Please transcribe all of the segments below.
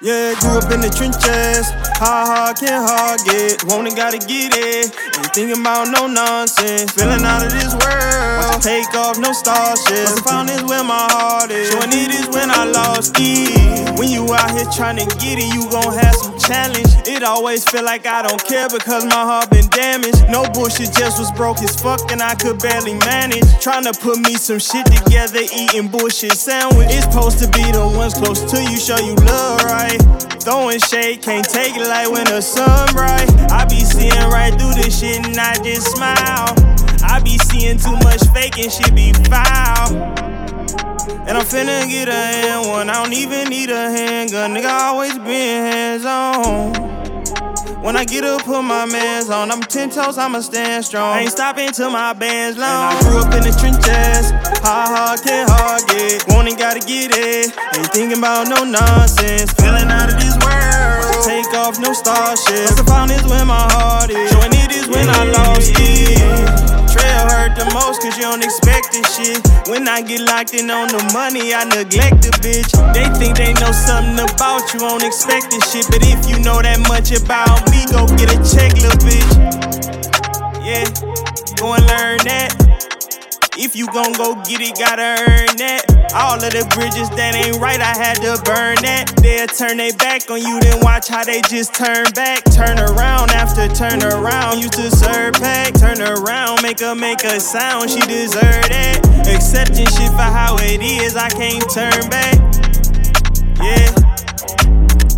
Yeah, grew up in the trenches. How hard can't hard get? Wanna gotta get it. Ain't thinking about no nonsense. Feeling out of this world. Take off, no starship. Must found this where my heart is. Showing it is when I lost it. When you out here trying to get it, you gon' have some challenge. It always feel like I don't care because my heart been damaged. No bullshit, just was broke as fuck and I could barely manage. Trying to put me some shit together, eating bullshit sandwich. It's supposed to be the ones close to you, show you love, right? Throwing shade, can't take it like when the sun bright. I be seeing right through this shit and I just smile. I be seeing too much fake and shit be foul. And I'm finna get a hand one. I don't even need a handgun. Nigga always been hands on. When I get up, put my mans on. I'm ten toes, I'ma stand strong. I ain't stopping till my band's long. And I grew up in the trenches. How hard can hard get? Wanting, gotta get it. Ain't thinking about no nonsense. Feeling out of this world. Take off, no starship. Must have found this where my heart is. Showing it is when I lost it. Hurt the most cause you don't expect this shit. When I get locked in on the money, I neglect the bitch. They think they know something about you, won't expect this shit. But if you know that much about me, go get a you gon' go get it, gotta earn that. All of the bridges that ain't right, I had to burn that. They'll turn their back on you, then watch how they just turn back. Turn around after turn around. Used to serve pack. Turn around, make her make a sound. She deserve that. Accepting shit for how it is, I can't turn back. Yeah,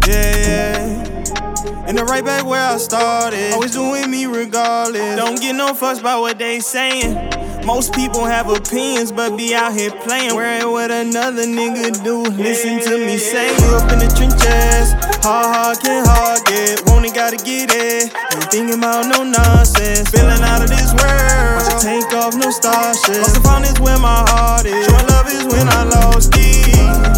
yeah, yeah. And the right back where I started. Always doing me regardless. Don't get no fuss about what they saying. Most people have opinions, but be out here playing. Wearing what another nigga do. Listen to me say, you up in the trenches. Hard, hard can't hard get. Want it, gotta get it. Ain't thinking about no nonsense. Feeling out of this world. Take off, no starship. Have found this where my heart is. Showing love is when I lost it.